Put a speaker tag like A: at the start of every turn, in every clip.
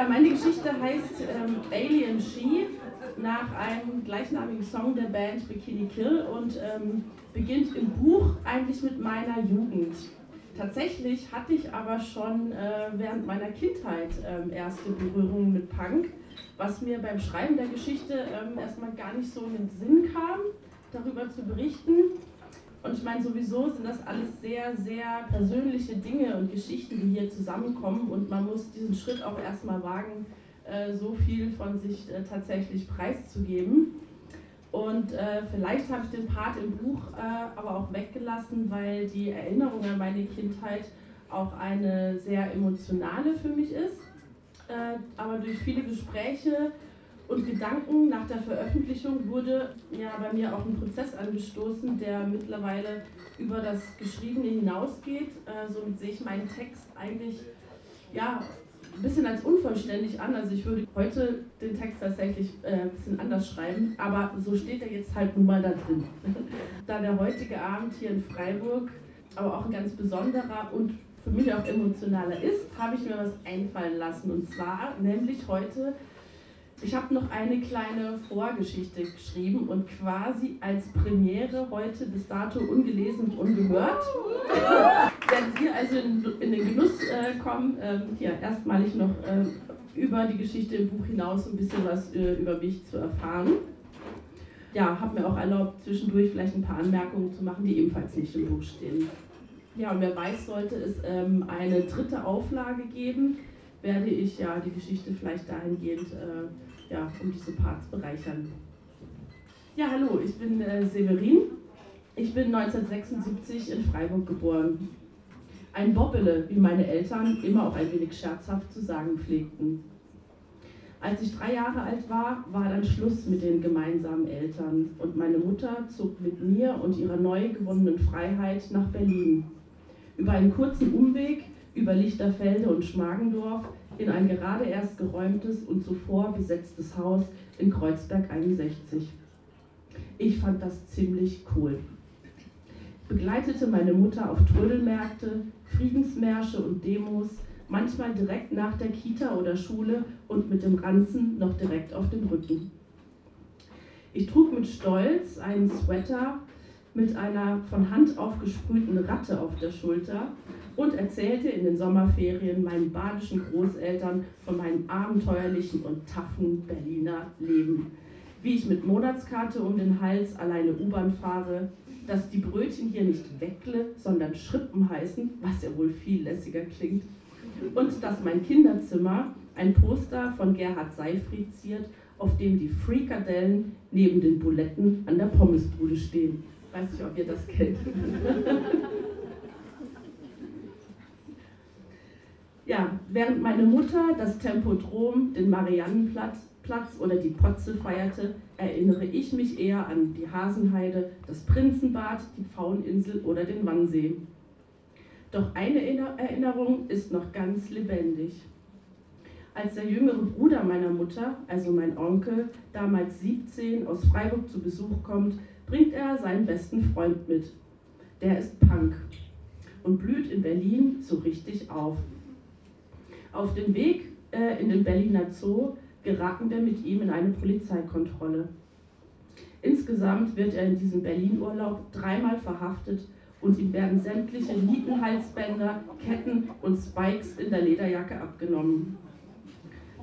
A: Ja, meine Geschichte heißt ähm, Alien She nach einem gleichnamigen Song der Band Bikini Kill und ähm, beginnt im Buch eigentlich mit meiner Jugend. Tatsächlich hatte ich aber schon äh, während meiner Kindheit ähm, erste Berührungen mit Punk, was mir beim Schreiben der Geschichte ähm, erstmal gar nicht so in den Sinn kam, darüber zu berichten. Und ich meine, sowieso sind das alles sehr, sehr persönliche Dinge und Geschichten, die hier zusammenkommen. Und man muss diesen Schritt auch erstmal wagen, äh, so viel von sich äh, tatsächlich preiszugeben. Und äh, vielleicht habe ich den Part im Buch äh, aber auch weggelassen, weil die Erinnerung an meine Kindheit auch eine sehr emotionale für mich ist. Äh, aber durch viele Gespräche und Gedanken nach der Veröffentlichung wurde ja bei mir auch ein Prozess angestoßen, der mittlerweile über das Geschriebene hinausgeht. Äh, somit sehe ich meinen Text eigentlich ja, ein bisschen als unvollständig an. Also ich würde heute den Text tatsächlich äh, ein bisschen anders schreiben, aber so steht er jetzt halt nun mal da drin. da der heutige Abend hier in Freiburg aber auch ein ganz besonderer und für mich auch emotionaler ist, habe ich mir was einfallen lassen. Und zwar nämlich heute ich habe noch eine kleine Vorgeschichte geschrieben und quasi als Premiere heute bis dato ungelesen und ungehört. Wenn ihr also in, den Genuss äh, kommen, ähm, hier erstmalig noch äh, über die Geschichte im Buch hinaus ein bisschen was äh, über mich zu erfahren. Ja, habe mir auch erlaubt, zwischendurch vielleicht ein paar Anmerkungen zu machen, die ebenfalls nicht im Buch stehen. Ja, und wer weiß, sollte es ähm, eine dritte Auflage geben, werde ich ja die Geschichte vielleicht dahingehend äh, ja, um diese Parts bereichern. Ja, hallo, ich bin äh, Severin. Ich bin 1976 in Freiburg geboren. Ein Bobbele, wie meine Eltern immer auch ein wenig scherzhaft zu sagen pflegten. Als ich drei Jahre alt war, war dann Schluss mit den gemeinsamen Eltern und meine Mutter zog mit mir und ihrer neu gewonnenen Freiheit nach Berlin. Über einen kurzen Umweg über Lichterfelde und Schmargendorf in ein gerade erst geräumtes und zuvor besetztes Haus in Kreuzberg 61. Ich fand das ziemlich cool. Begleitete meine Mutter auf Trödelmärkte, Friedensmärsche und Demos, manchmal direkt nach der Kita oder Schule und mit dem Ranzen noch direkt auf dem Rücken. Ich trug mit Stolz einen Sweater mit einer von Hand aufgesprühten Ratte auf der Schulter und erzählte in den Sommerferien meinen badischen Großeltern von meinem abenteuerlichen und taffen Berliner Leben. Wie ich mit Monatskarte um den Hals alleine U-Bahn fahre, dass die Brötchen hier nicht Weckle, sondern Schrippen heißen, was ja wohl viel lässiger klingt, und dass mein Kinderzimmer ein Poster von Gerhard Seifried ziert, auf dem die Frikadellen neben den Buletten an der Pommesbude stehen. Weiß nicht, ob ihr das kennt. ja, während meine Mutter das Tempodrom, den Mariannenplatz Platz oder die Potze feierte, erinnere ich mich eher an die Hasenheide, das Prinzenbad, die Pfaueninsel oder den Wannsee. Doch eine Erinnerung ist noch ganz lebendig. Als der jüngere Bruder meiner Mutter, also mein Onkel, damals 17 aus Freiburg zu Besuch kommt, bringt er seinen besten Freund mit. Der ist Punk und blüht in Berlin so richtig auf. Auf dem Weg äh, in den Berliner Zoo geraten wir mit ihm in eine Polizeikontrolle. Insgesamt wird er in diesem Berlin-Urlaub dreimal verhaftet und ihm werden sämtliche Nietenhalsbänder, Ketten und Spikes in der Lederjacke abgenommen.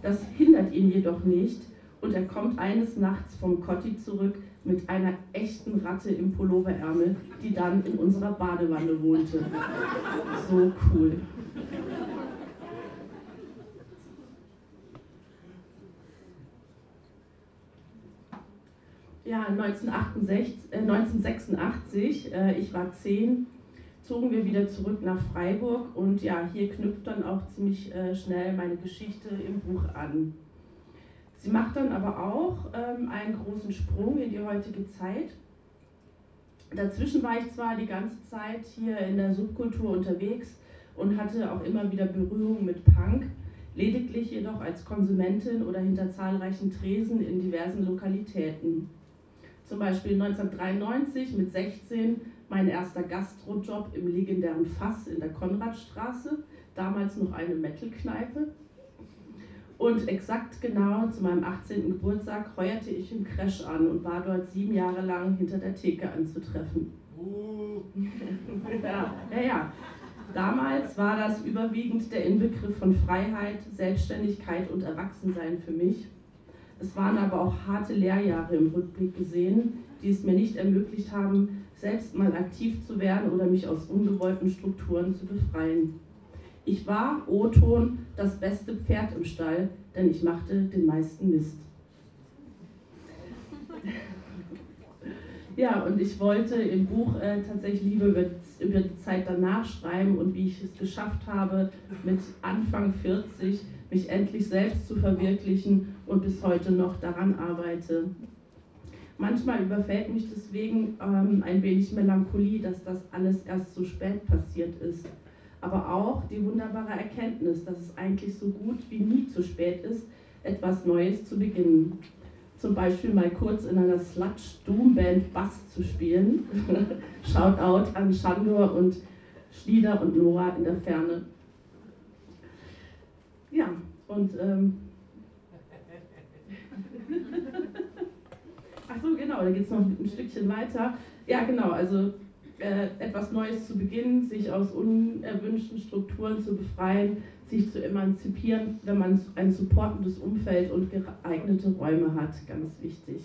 A: Das hindert ihn jedoch nicht und er kommt eines Nachts vom Kotti zurück mit einer echten Ratte im Pulloverärmel, die dann in unserer Badewanne wohnte. So cool. Ja, 1968, äh, 1986, äh, ich war zehn, zogen wir wieder zurück nach Freiburg und ja, hier knüpft dann auch ziemlich äh, schnell meine Geschichte im Buch an. Sie macht dann aber auch ähm, einen großen Sprung in die heutige Zeit. Dazwischen war ich zwar die ganze Zeit hier in der Subkultur unterwegs und hatte auch immer wieder Berührung mit Punk, lediglich jedoch als Konsumentin oder hinter zahlreichen Tresen in diversen Lokalitäten. Zum Beispiel 1993 mit 16 mein erster Gastrojob im legendären Fass in der Konradstraße, damals noch eine Metal-Kneipe Und exakt genau zu meinem 18. Geburtstag heuerte ich im Crash an und war dort sieben Jahre lang hinter der Theke anzutreffen. Uh. ja, ja, ja. Damals war das überwiegend der Inbegriff von Freiheit, Selbstständigkeit und Erwachsensein für mich. Es waren aber auch harte Lehrjahre im Rückblick gesehen, die es mir nicht ermöglicht haben, selbst mal aktiv zu werden oder mich aus ungewollten Strukturen zu befreien. Ich war, O-Ton, das beste Pferd im Stall, denn ich machte den meisten Mist. Ja, und ich wollte im Buch äh, tatsächlich lieber über, über die Zeit danach schreiben und wie ich es geschafft habe, mit Anfang 40 mich endlich selbst zu verwirklichen und bis heute noch daran arbeite. Manchmal überfällt mich deswegen ähm, ein wenig Melancholie, dass das alles erst so spät passiert ist. Aber auch die wunderbare Erkenntnis, dass es eigentlich so gut wie nie zu spät ist, etwas Neues zu beginnen zum Beispiel mal kurz in einer Sludge Doom Band Bass zu spielen. Shoutout an Shandor und Schlieder und Nora in der Ferne. Ja, und ähm, Ach so, genau, da geht es noch ein Stückchen weiter. Ja, genau, also äh, etwas Neues zu beginnen, sich aus unerwünschten Strukturen zu befreien, sich zu emanzipieren, wenn man ein supportendes Umfeld und geeignete Räume hat, ganz wichtig.